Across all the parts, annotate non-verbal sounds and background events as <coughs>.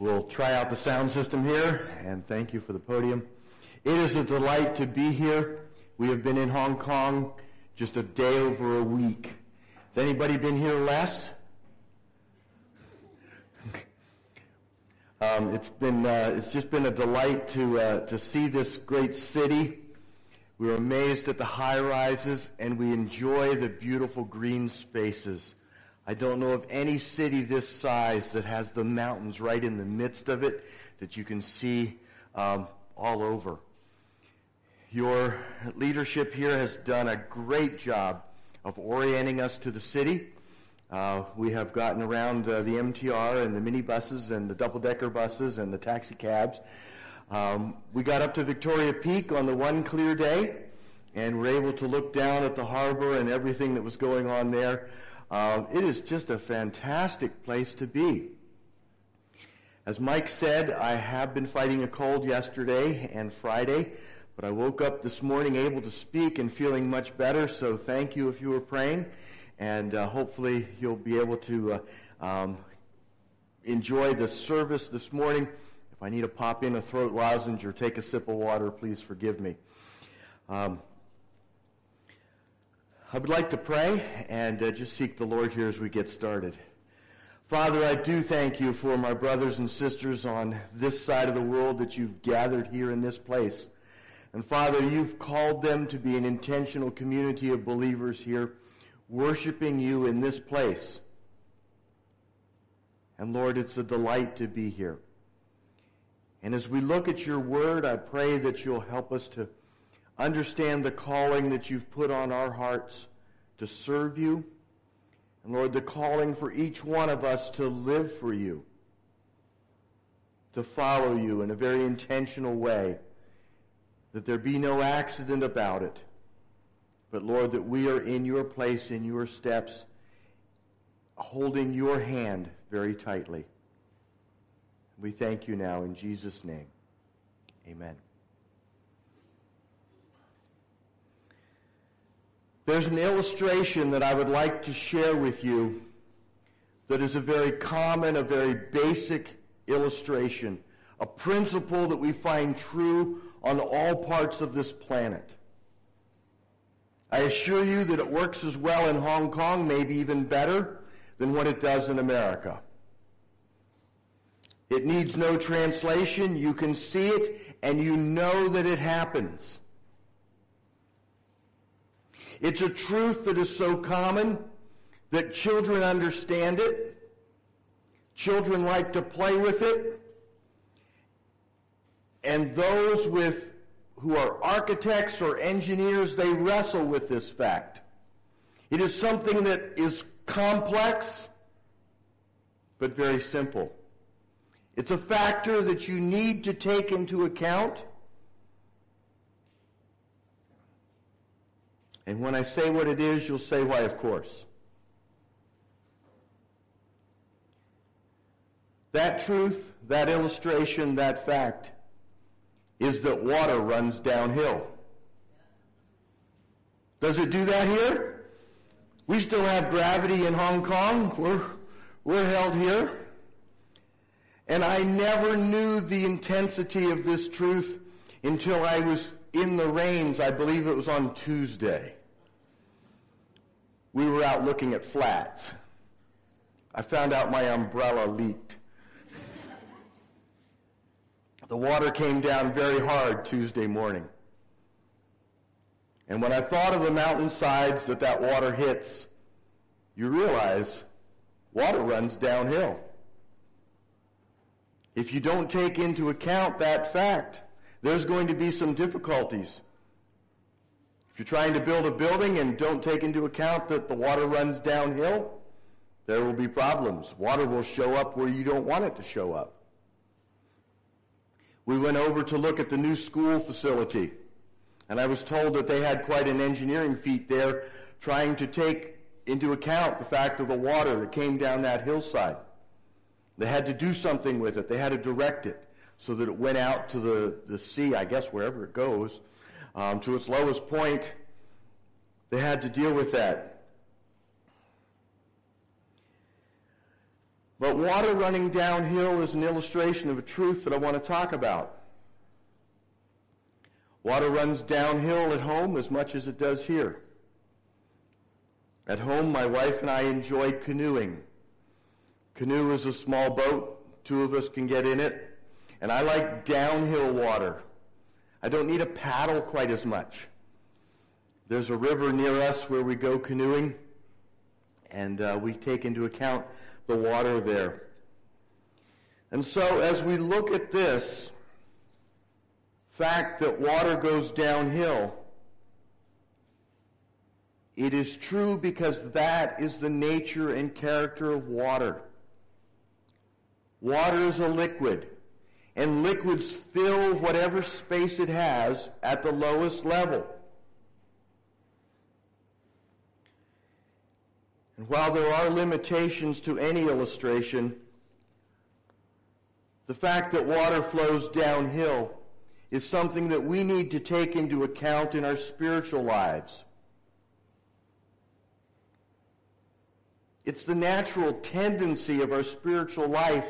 We'll try out the sound system here, and thank you for the podium. It is a delight to be here. We have been in Hong Kong just a day over a week. Has anybody been here less? <laughs> Um, it's been uh, it's just been a delight to uh, to see this great city. We're amazed at the high rises, and we enjoy the beautiful green spaces. I don't know of any city this size that has the mountains right in the midst of it that you can see um, all over. Your leadership here has done a great job of orienting us to the city. Uh, we have gotten around uh, the MTR and the minibuses and the double-decker buses and the taxi cabs. Um, we got up to Victoria Peak on the one clear day and were able to look down at the harbor and everything that was going on there. Uh, it is just a fantastic place to be. As Mike said, I have been fighting a cold yesterday and Friday, but I woke up this morning able to speak and feeling much better, so thank you if you were praying, and uh, hopefully you'll be able to uh, um, enjoy the service this morning. If I need to pop in a throat lozenge or take a sip of water, please forgive me. Um, I would like to pray and uh, just seek the Lord here as we get started. Father, I do thank you for my brothers and sisters on this side of the world that you've gathered here in this place. And Father, you've called them to be an intentional community of believers here, worshiping you in this place. And Lord, it's a delight to be here. And as we look at your word, I pray that you'll help us to understand the calling that you've put on our hearts to serve you. And Lord, the calling for each one of us to live for you, to follow you in a very intentional way, that there be no accident about it. But Lord, that we are in your place, in your steps, holding your hand very tightly. We thank you now in Jesus' name. Amen. There's an illustration that I would like to share with you that is a very common, a very basic illustration, a principle that we find true on all parts of this planet. I assure you that it works as well in Hong Kong, maybe even better than what it does in America. It needs no translation. You can see it and you know that it happens. It's a truth that is so common that children understand it. Children like to play with it. And those with who are architects or engineers, they wrestle with this fact. It is something that is complex, but very simple. It's a factor that you need to take into account And when I say what it is, you'll say why, of course. That truth, that illustration, that fact is that water runs downhill. Does it do that here? We still have gravity in Hong Kong. We're, we're held here. And I never knew the intensity of this truth until I was in the rains, I believe it was on Tuesday we were out looking at flats. I found out my umbrella leaked. the water came down very hard Tuesday morning. And when I thought of the mountainsides that that water hits, you realize water runs downhill. If you don't take into account that fact, there's going to be some difficulties if you're trying to build a building and don't take into account that the water runs downhill, there will be problems. Water will show up where you don't want it to show up. We went over to look at the new school facility, and I was told that they had quite an engineering feat there trying to take into account the fact of the water that came down that hillside. They had to do something with it. They had to direct it so that it went out to the, the sea, I guess wherever it goes, um, to its lowest point, they had to deal with that. But water running downhill is an illustration of a truth that I want to talk about. Water runs downhill at home as much as it does here. At home, my wife and I enjoy canoeing. Canoe is a small boat. Two of us can get in it. And I like downhill water. I don't need a paddle quite as much. There's a river near us where we go canoeing, and uh, we take into account the water there. And so as we look at this fact that water goes downhill, it is true because that is the nature and character of water. Water is a liquid, and liquids fill whatever space it has at the lowest level. And while there are limitations to any illustration, the fact that water flows downhill is something that we need to take into account in our spiritual lives. It's the natural tendency of our spiritual life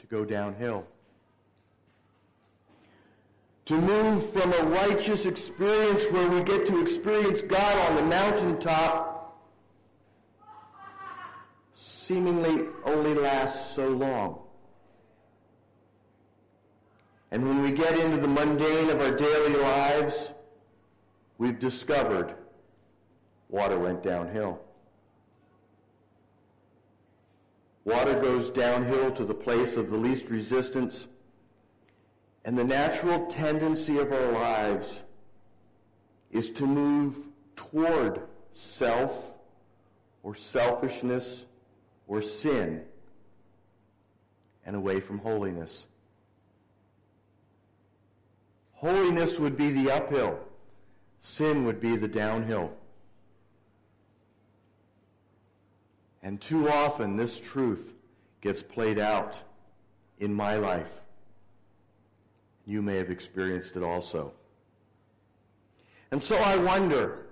to go downhill. To move from a righteous experience where we get to experience God on the mountaintop seemingly only lasts so long. And when we get into the mundane of our daily lives, we've discovered water went downhill. Water goes downhill to the place of the least resistance, and the natural tendency of our lives is to move toward self or selfishness or sin and away from holiness. Holiness would be the uphill. Sin would be the downhill. And too often this truth gets played out in my life. You may have experienced it also. And so I wonder,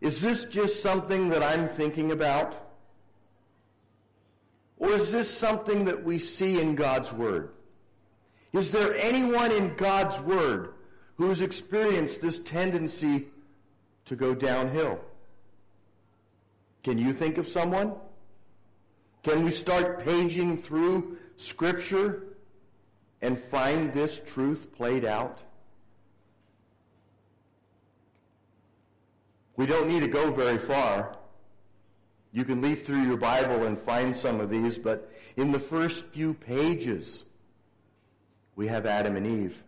is this just something that I'm thinking about? Or is this something that we see in God's Word? Is there anyone in God's Word who has experienced this tendency to go downhill? Can you think of someone? Can we start paging through Scripture and find this truth played out? We don't need to go very far. You can leaf through your Bible and find some of these, but in the first few pages, we have Adam and Eve.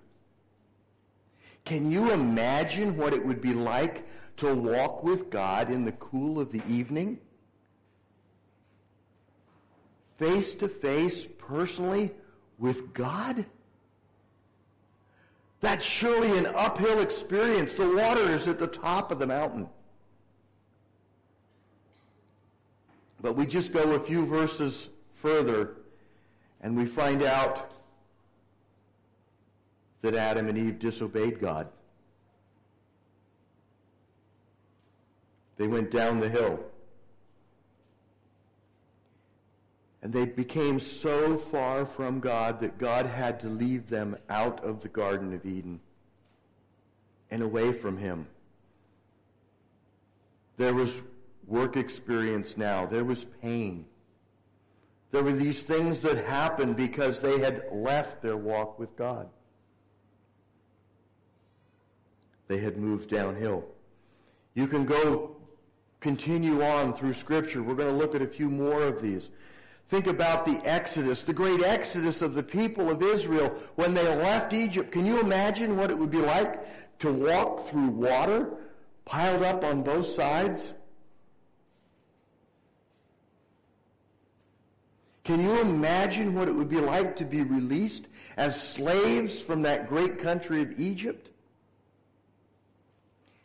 Can you imagine what it would be like to walk with God in the cool of the evening? Face to face, personally, with God? That's surely an uphill experience. The water is at the top of the mountain. But we just go a few verses further and we find out that Adam and Eve disobeyed God. They went down the hill. And they became so far from God that God had to leave them out of the Garden of Eden and away from him. There was work experience now. There was pain. There were these things that happened because they had left their walk with God. They had moved downhill. You can go continue on through Scripture. We're going to look at a few more of these. Think about the Exodus, the great Exodus of the people of Israel when they left Egypt. Can you imagine what it would be like to walk through water piled up on both sides? Can you imagine what it would be like to be released as slaves from that great country of Egypt?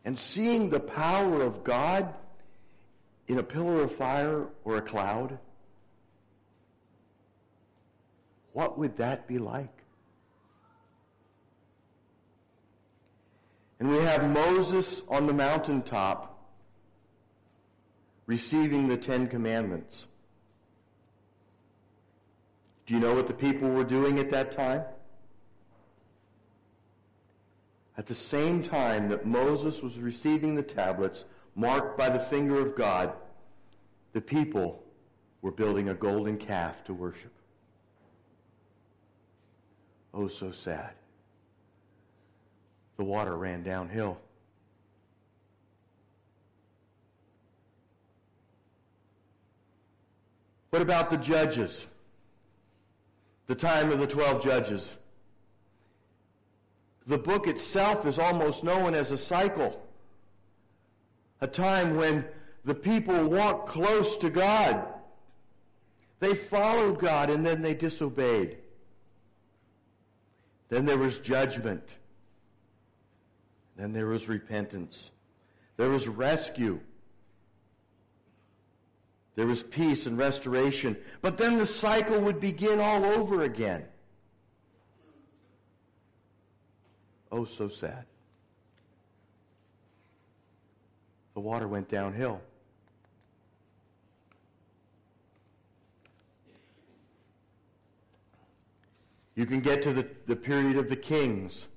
And seeing the power of God in a pillar of fire or a cloud? What would that be like? And we have Moses on the mountaintop receiving the Ten Commandments. Do you know what the people were doing at that time? At the same time that Moses was receiving the tablets marked by the finger of God, the people were building a golden calf to worship. Oh, so sad. The water ran downhill. What about the judges? The time of the 12 judges. The book itself is almost known as a cycle. A time when the people walked close to God. They followed God and then they disobeyed. Then there was judgment. Then there was repentance. There was rescue. There was peace and restoration. But then the cycle would begin all over again. Oh, so sad. The water went downhill. You can get to the, the period of the kings,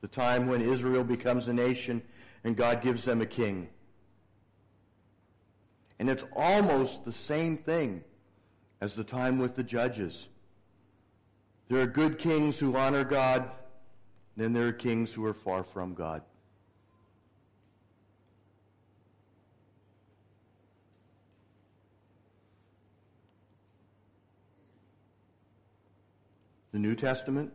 the time when Israel becomes a nation and God gives them a king. And it's almost the same thing as the time with the judges. There are good kings who honor God, then there are kings who are far from God. The New Testament.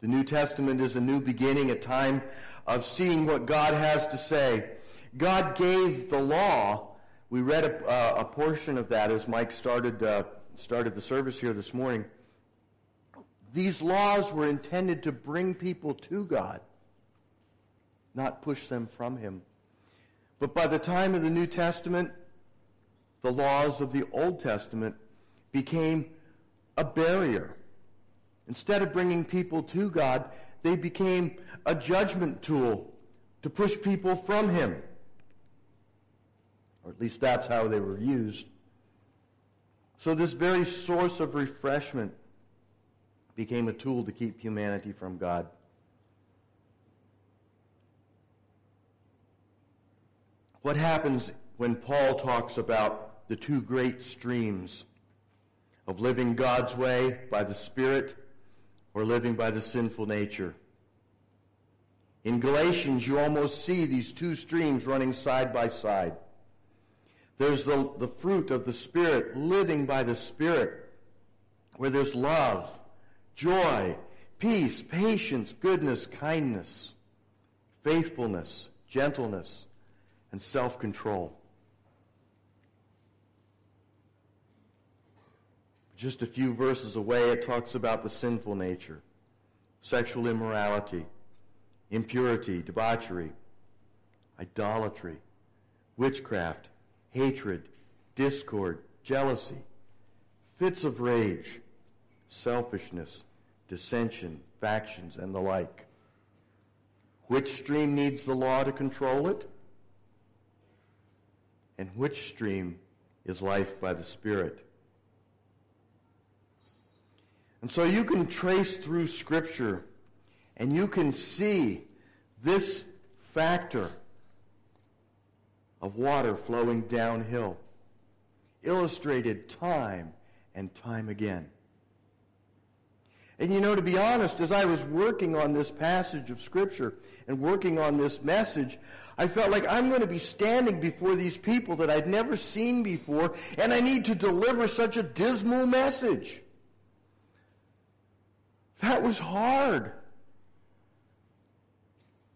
The New Testament is a new beginning, a time of seeing what God has to say God gave the law. We read a, uh, a portion of that as Mike started, uh, started the service here this morning. These laws were intended to bring people to God, not push them from Him. But by the time of the New Testament, the laws of the Old Testament became a barrier. Instead of bringing people to God, they became a judgment tool to push people from Him or at least that's how they were used. So this very source of refreshment became a tool to keep humanity from God. What happens when Paul talks about the two great streams of living God's way by the Spirit or living by the sinful nature? In Galatians, you almost see these two streams running side by side. There's the, the fruit of the Spirit, living by the Spirit, where there's love, joy, peace, patience, goodness, kindness, faithfulness, gentleness, and self-control. Just a few verses away, it talks about the sinful nature, sexual immorality, impurity, debauchery, idolatry, witchcraft, hatred, discord, jealousy, fits of rage, selfishness, dissension, factions, and the like. Which stream needs the law to control it? And which stream is life by the Spirit? And so you can trace through Scripture and you can see this factor of water flowing downhill, illustrated time and time again. And you know, to be honest, as I was working on this passage of Scripture and working on this message, I felt like I'm going to be standing before these people that I'd never seen before, and I need to deliver such a dismal message. That was hard.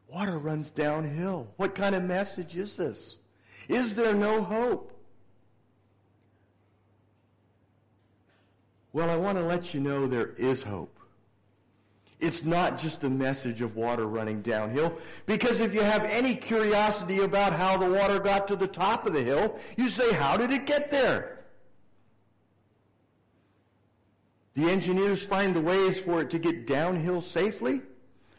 Water runs downhill. What kind of message is this? Is there no hope? Well, I want to let you know there is hope. It's not just a message of water running downhill, because if you have any curiosity about how the water got to the top of the hill, you say, how did it get there? The engineers find the ways for it to get downhill safely?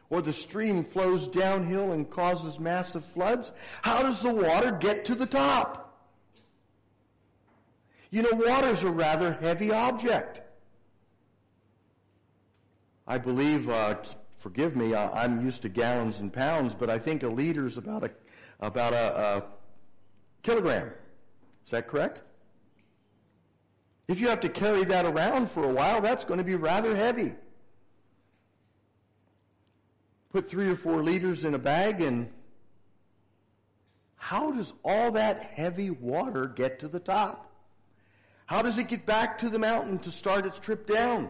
or the stream flows downhill and causes massive floods, how does the water get to the top? You know, water is a rather heavy object. I believe, uh, forgive me, I, am used to gallons and pounds, but I think a liter is about a, about a, a kilogram. Is that correct? If you have to carry that around for a while, that's going to be rather heavy. Put three or four liters in a bag, and how does all that heavy water get to the top? How does it get back to the mountain to start its trip down?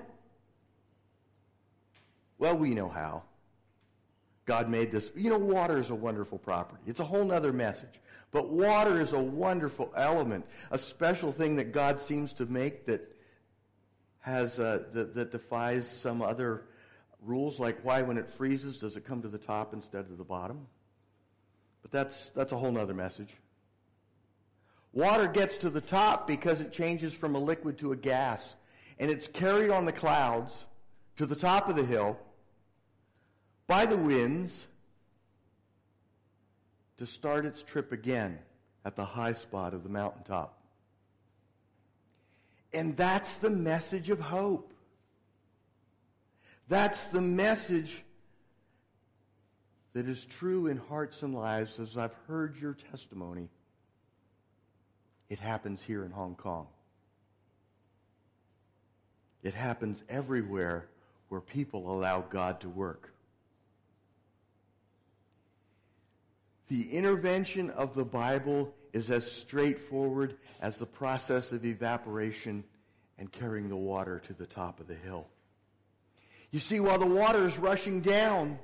Well, we know how. God made this. You know, water is a wonderful property. It's a whole other message. But water is a wonderful element, a special thing that God seems to make that has uh, that, that defies some other rules, like why when it freezes does it come to the top instead of the bottom? But that's that's a whole other message. Water gets to the top because it changes from a liquid to a gas, and it's carried on the clouds to the top of the hill by the winds to start its trip again at the high spot of the mountaintop. And that's the message of hope. That's the message that is true in hearts and lives as I've heard your testimony. It happens here in Hong Kong. It happens everywhere where people allow God to work. The intervention of the Bible is as straightforward as the process of evaporation and carrying the water to the top of the hill. You see, while the water is rushing down,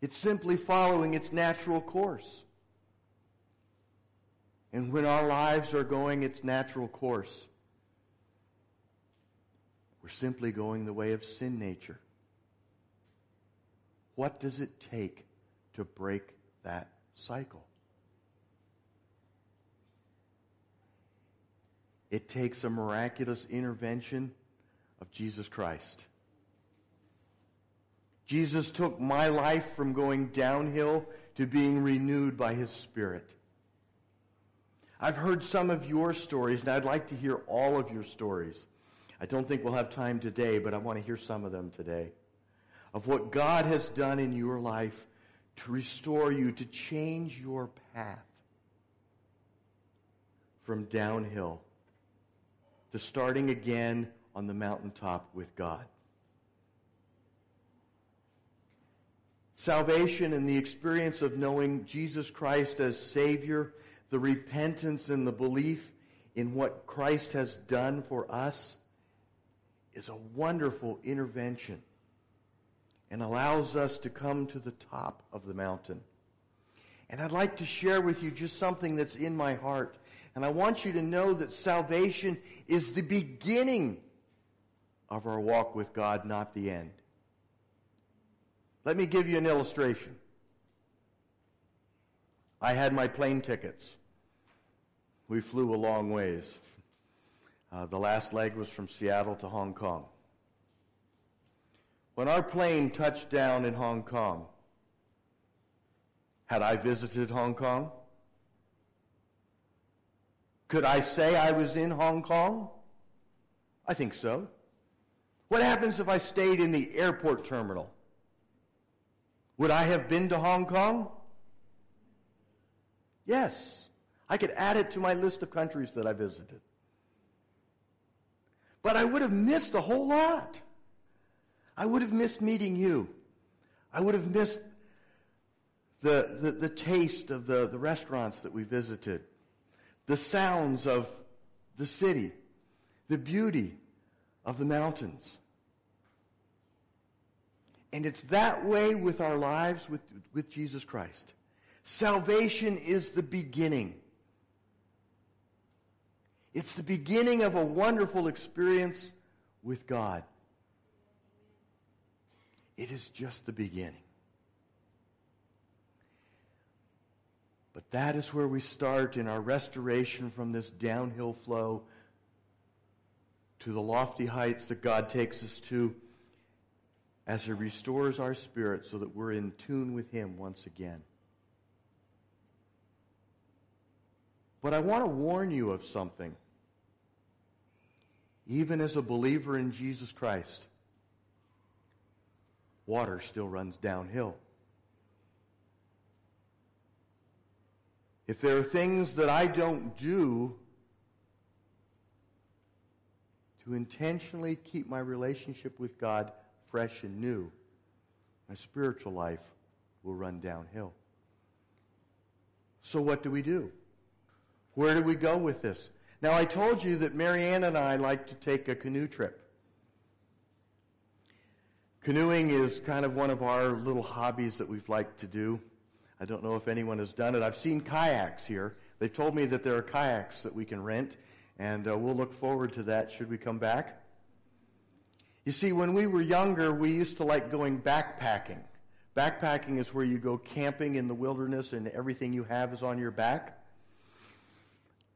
it's simply following its natural course. And when our lives are going its natural course, we're simply going the way of sin nature. What does it take to break that cycle. It takes a miraculous intervention of Jesus Christ. Jesus took my life from going downhill to being renewed by his Spirit. I've heard some of your stories, and I'd like to hear all of your stories. I don't think we'll have time today, but I want to hear some of them today. Of what God has done in your life to restore you, to change your path from downhill to starting again on the mountaintop with God. Salvation and the experience of knowing Jesus Christ as Savior, the repentance and the belief in what Christ has done for us is a wonderful intervention and allows us to come to the top of the mountain. And I'd like to share with you just something that's in my heart. And I want you to know that salvation is the beginning of our walk with God, not the end. Let me give you an illustration. I had my plane tickets. We flew a long ways. Uh, the last leg was from Seattle to Hong Kong. When our plane touched down in Hong Kong, had I visited Hong Kong? Could I say I was in Hong Kong? I think so. What happens if I stayed in the airport terminal? Would I have been to Hong Kong? Yes. I could add it to my list of countries that I visited. But I would have missed a whole lot. I would have missed meeting you. I would have missed the, the, the taste of the, the restaurants that we visited, the sounds of the city, the beauty of the mountains. And it's that way with our lives with, with Jesus Christ. Salvation is the beginning. It's the beginning of a wonderful experience with God. It is just the beginning. But that is where we start in our restoration from this downhill flow to the lofty heights that God takes us to as He restores our spirit so that we're in tune with Him once again. But I want to warn you of something. even as a believer in Jesus Christ, water still runs downhill. If there are things that I don't do to intentionally keep my relationship with God fresh and new, my spiritual life will run downhill. So what do we do? Where do we go with this? Now, I told you that Marianne and I like to take a canoe trip. Canoeing is kind of one of our little hobbies that we've liked to do. I don't know if anyone has done it. I've seen kayaks here. They've told me that there are kayaks that we can rent, and uh, we'll look forward to that should we come back. You see, when we were younger, we used to like going backpacking. Backpacking is where you go camping in the wilderness and everything you have is on your back.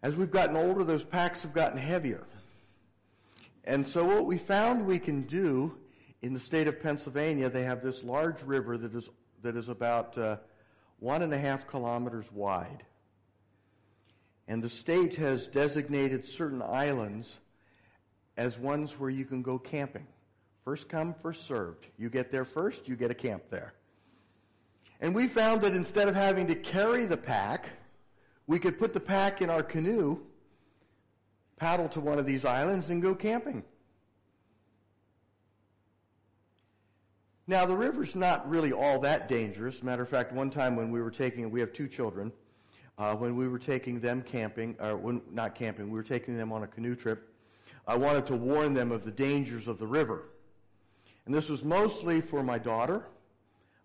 As we've gotten older, those packs have gotten heavier. And so what we found we can do in the state of Pennsylvania, they have this large river that is, that is about uh, one and a half kilometers wide. And the state has designated certain islands as ones where you can go camping. First come, first served. You get there first, you get a camp there. And we found that instead of having to carry the pack, we could put the pack in our canoe, paddle to one of these islands, and go camping. Now, the river's not really all that dangerous. Matter of fact, one time when we were taking, we have two children, uh, when we were taking them camping, or when, not camping, we were taking them on a canoe trip, I wanted to warn them of the dangers of the river. And this was mostly for my daughter,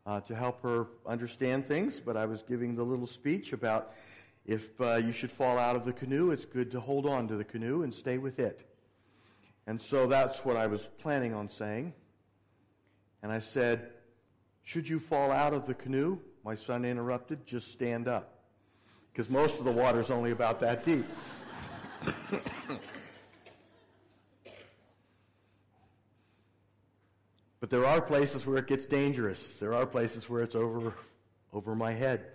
uh, to help her understand things, but I was giving the little speech about if uh, you should fall out of the canoe, it's good to hold on to the canoe and stay with it. And so that's what I was planning on saying. And I said, Should you fall out of the canoe? My son interrupted, just stand up. Because most of the water is only about that deep. <coughs> but there are places where it gets dangerous. There are places where it's over, over my head.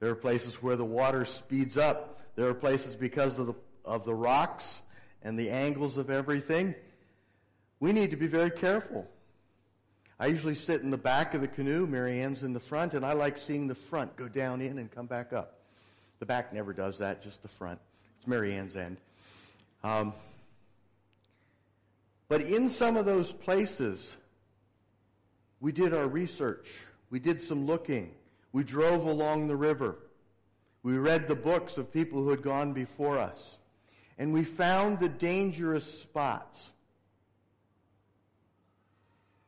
There are places where the water speeds up. There are places because of the, of the rocks and the angles of everything. We need to be very careful. I usually sit in the back of the canoe. Marianne's in the front, and I like seeing the front go down in and come back up. The back never does that, just the front. It's Marianne's end. Um, but in some of those places, we did our research. We did some looking. We drove along the river. We read the books of people who had gone before us. And we found the dangerous spots.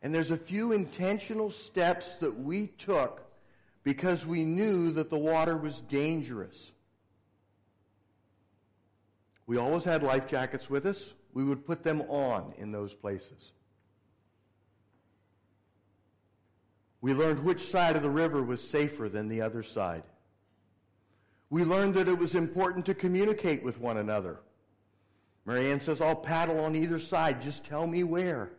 And there's a few intentional steps that we took because we knew that the water was dangerous. We always had life jackets with us. We would put them on in those places. We learned which side of the river was safer than the other side. We learned that it was important to communicate with one another. Marianne says, I'll paddle on either side. Just tell me where.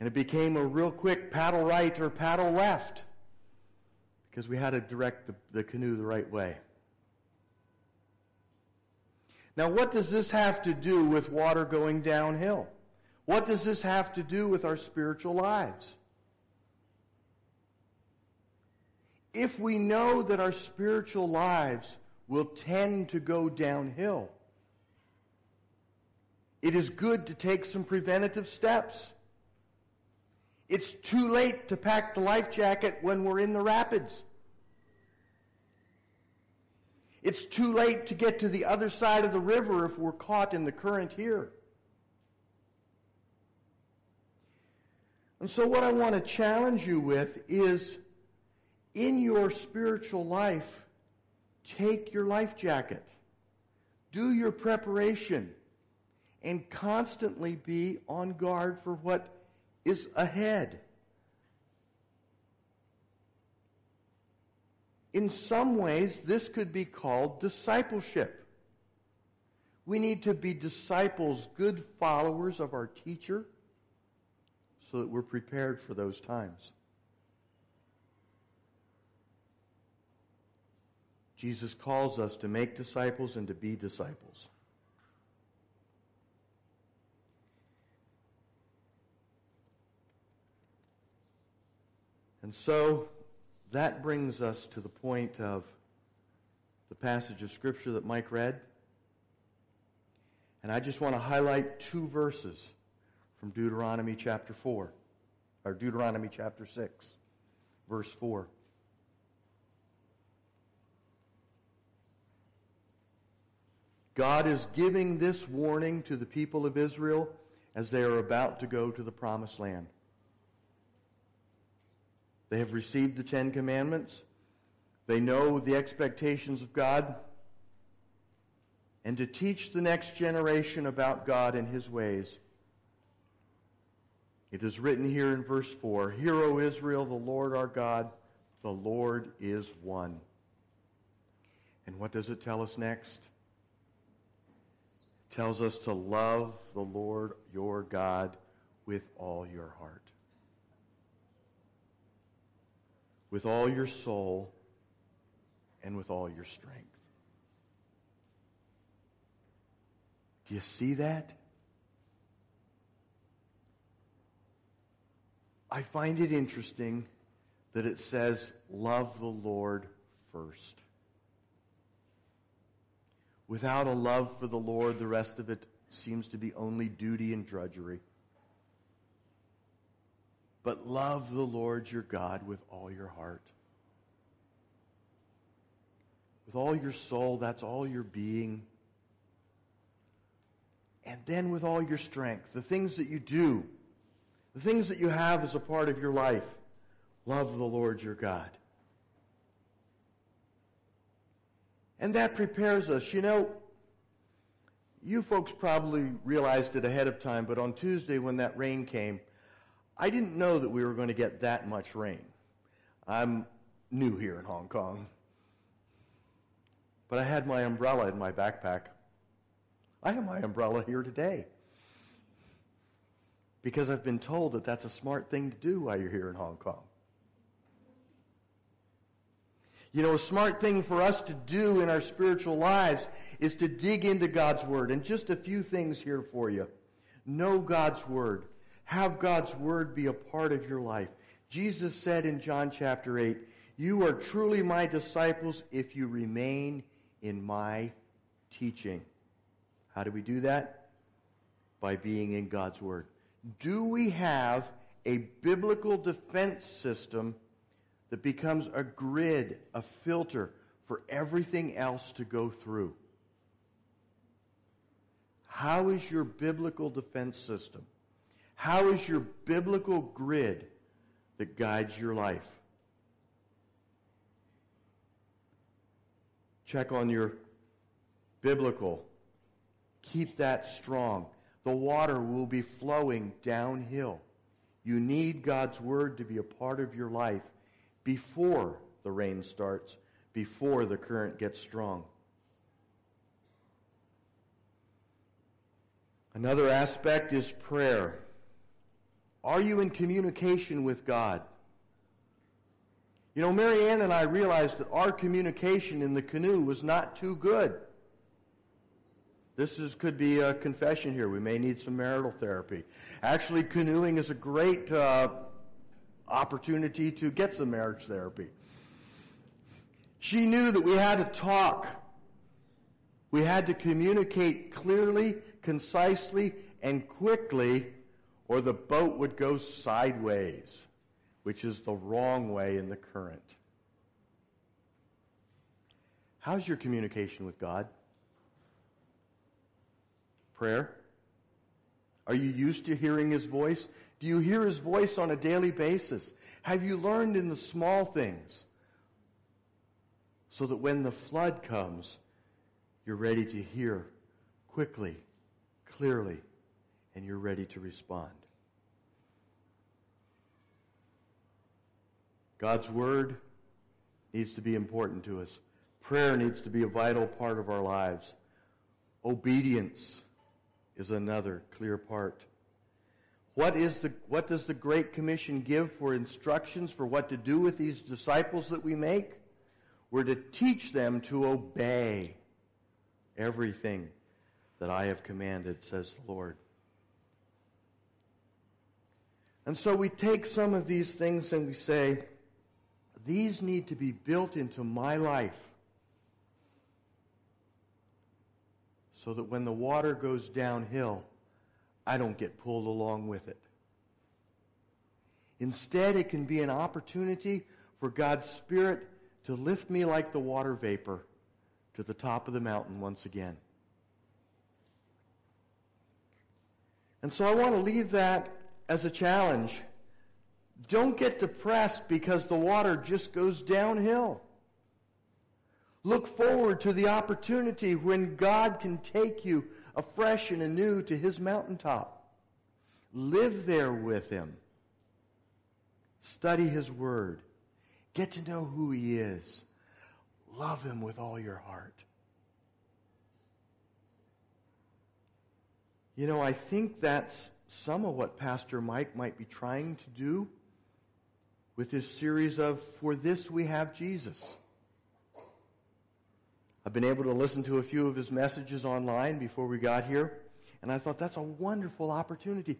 And it became a real quick paddle right or paddle left because we had to direct the, the canoe the right way. Now, what does this have to do with water going downhill? What does this have to do with our spiritual lives? if we know that our spiritual lives will tend to go downhill, it is good to take some preventative steps. It's too late to pack the life jacket when we're in the rapids. It's too late to get to the other side of the river if we're caught in the current here. And so, what I want to challenge you with is in your spiritual life, take your life jacket. Do your preparation and constantly be on guard for what is ahead. In some ways, this could be called discipleship. We need to be disciples, good followers of our teacher, so that we're prepared for those times. Jesus calls us to make disciples and to be disciples. And so that brings us to the point of the passage of Scripture that Mike read. And I just want to highlight two verses from Deuteronomy chapter 4, or Deuteronomy chapter 6, verse 4. God is giving this warning to the people of Israel as they are about to go to the promised land. They have received the Ten Commandments. They know the expectations of God. And to teach the next generation about God and his ways. It is written here in verse 4 Hear, O Israel, the Lord our God, the Lord is one. And what does it tell us next? It tells us to love the Lord your God with all your heart. With all your soul and with all your strength. Do you see that? I find it interesting that it says, love the Lord first. Without a love for the Lord, the rest of it seems to be only duty and drudgery. But love the Lord your God with all your heart. With all your soul, that's all your being. And then with all your strength, the things that you do, the things that you have as a part of your life, love the Lord your God. And that prepares us. You know, you folks probably realized it ahead of time, but on Tuesday when that rain came, I didn't know that we were going to get that much rain. I'm new here in Hong Kong. But I had my umbrella in my backpack. I have my umbrella here today. Because I've been told that that's a smart thing to do while you're here in Hong Kong. You know, a smart thing for us to do in our spiritual lives is to dig into God's Word. And just a few things here for you. Know God's Word. Have God's word be a part of your life. Jesus said in John chapter 8, You are truly my disciples if you remain in my teaching. How do we do that? By being in God's word. Do we have a biblical defense system that becomes a grid, a filter for everything else to go through? How is your biblical defense system? How is your biblical grid that guides your life? Check on your biblical. Keep that strong. The water will be flowing downhill. You need God's word to be a part of your life before the rain starts, before the current gets strong. Another aspect is prayer. Are you in communication with God? You know, Marianne and I realized that our communication in the canoe was not too good. This is, could be a confession here. We may need some marital therapy. Actually, canoeing is a great uh, opportunity to get some marriage therapy. She knew that we had to talk. We had to communicate clearly, concisely, and quickly or the boat would go sideways, which is the wrong way in the current. How's your communication with God? Prayer? Are you used to hearing His voice? Do you hear His voice on a daily basis? Have you learned in the small things so that when the flood comes, you're ready to hear quickly, clearly, and you're ready to respond? God's Word needs to be important to us. Prayer needs to be a vital part of our lives. Obedience is another clear part. What, is the, what does the Great Commission give for instructions for what to do with these disciples that we make? We're to teach them to obey everything that I have commanded, says the Lord. And so we take some of these things and we say, These need to be built into my life so that when the water goes downhill, I don't get pulled along with it. Instead, it can be an opportunity for God's Spirit to lift me like the water vapor to the top of the mountain once again. And so I want to leave that as a challenge. Don't get depressed because the water just goes downhill. Look forward to the opportunity when God can take you afresh and anew to his mountaintop. Live there with him. Study his word. Get to know who he is. Love him with all your heart. You know, I think that's some of what Pastor Mike might be trying to do with his series of For This We Have Jesus. I've been able to listen to a few of his messages online before we got here, and I thought that's a wonderful opportunity.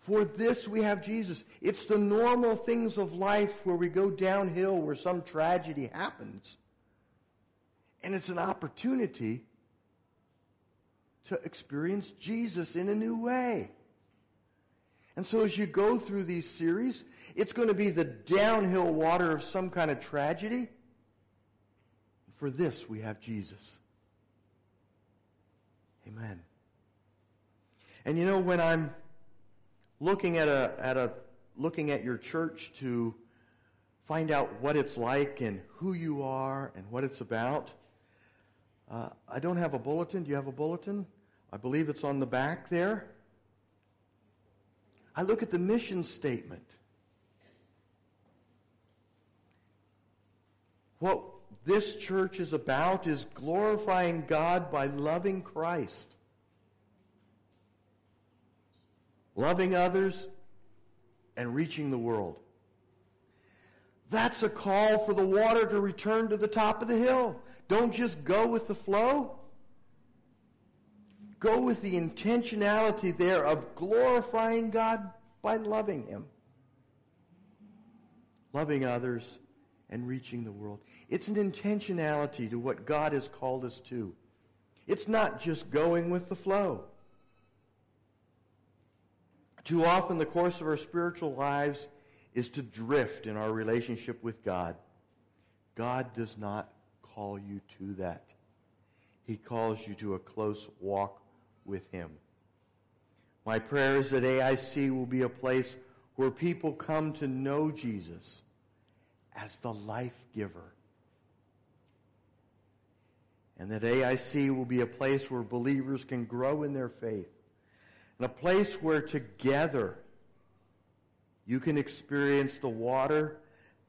For this we have Jesus. It's the normal things of life where we go downhill, where some tragedy happens. And it's an opportunity to experience Jesus in a new way. And so as you go through these series, it's going to be the downhill water of some kind of tragedy. For this, we have Jesus. Amen. And you know, when I'm looking at a, at a, looking at your church to find out what it's like and who you are and what it's about, Uh, I don't have a bulletin. Do you have a bulletin? I believe it's on the back there. I look at the mission statement. What this church is about is glorifying God by loving Christ, loving others, and reaching the world. That's a call for the water to return to the top of the hill. Don't just go with the flow. Go with the intentionality there of glorifying God by loving Him, loving others, and reaching the world. It's an intentionality to what God has called us to. It's not just going with the flow. Too often, the course of our spiritual lives is to drift in our relationship with God. God does not call you to that. He calls you to a close walk with Him. My prayer is that AIC will be a place where people come to know Jesus as the life giver. And that AIC will be a place where believers can grow in their faith. And a place where together you can experience the water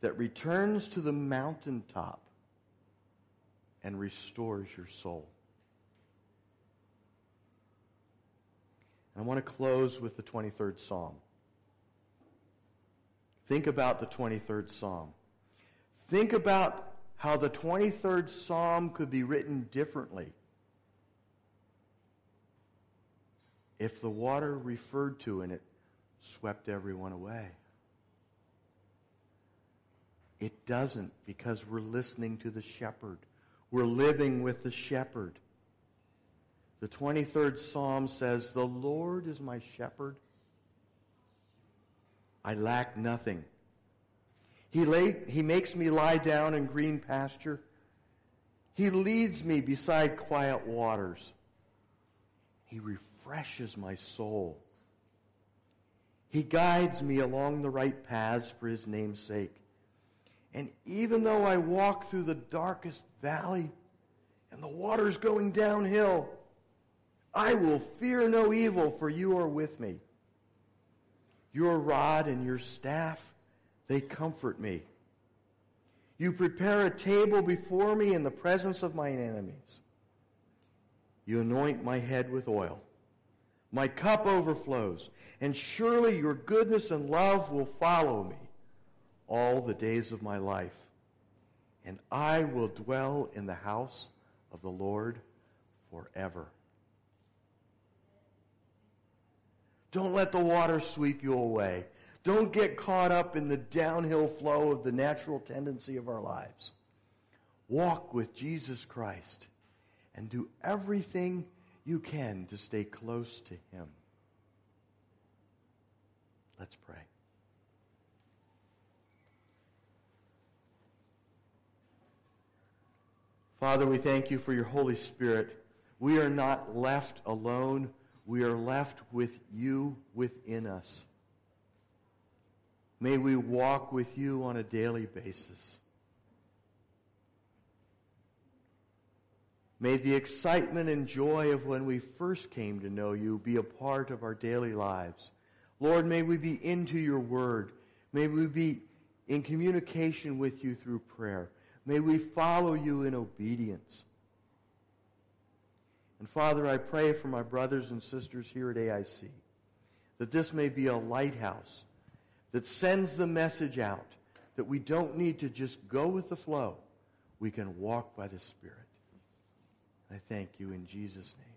that returns to the mountaintop and restores your soul. I want to close with the 23rd Psalm. Think about the 23rd Psalm. Think about how the 23rd Psalm could be written differently. If the water referred to in it swept everyone away. It doesn't because we're listening to the shepherd. We're living with the shepherd. The 23rd Psalm says, The Lord is my shepherd. I lack nothing. He, lay, he makes me lie down in green pasture. He leads me beside quiet waters. He refreshes my soul. He guides me along the right paths for his name's sake. And even though I walk through the darkest valley and the water's going downhill, I will fear no evil, for you are with me. Your rod and your staff, they comfort me. You prepare a table before me in the presence of my enemies. You anoint my head with oil. My cup overflows, and surely your goodness and love will follow me all the days of my life. And I will dwell in the house of the Lord forever. Don't let the water sweep you away. Don't get caught up in the downhill flow of the natural tendency of our lives. Walk with Jesus Christ and do everything you can to stay close to him. Let's pray. Father, we thank you for your Holy Spirit. We are not left alone. We are left with you within us. May we walk with you on a daily basis. May the excitement and joy of when we first came to know you be a part of our daily lives. Lord, may we be into your word. May we be in communication with you through prayer. May we follow you in obedience. And Father, I pray for my brothers and sisters here at AIC that this may be a lighthouse that sends the message out that we don't need to just go with the flow. We can walk by the Spirit. I thank you in Jesus' name.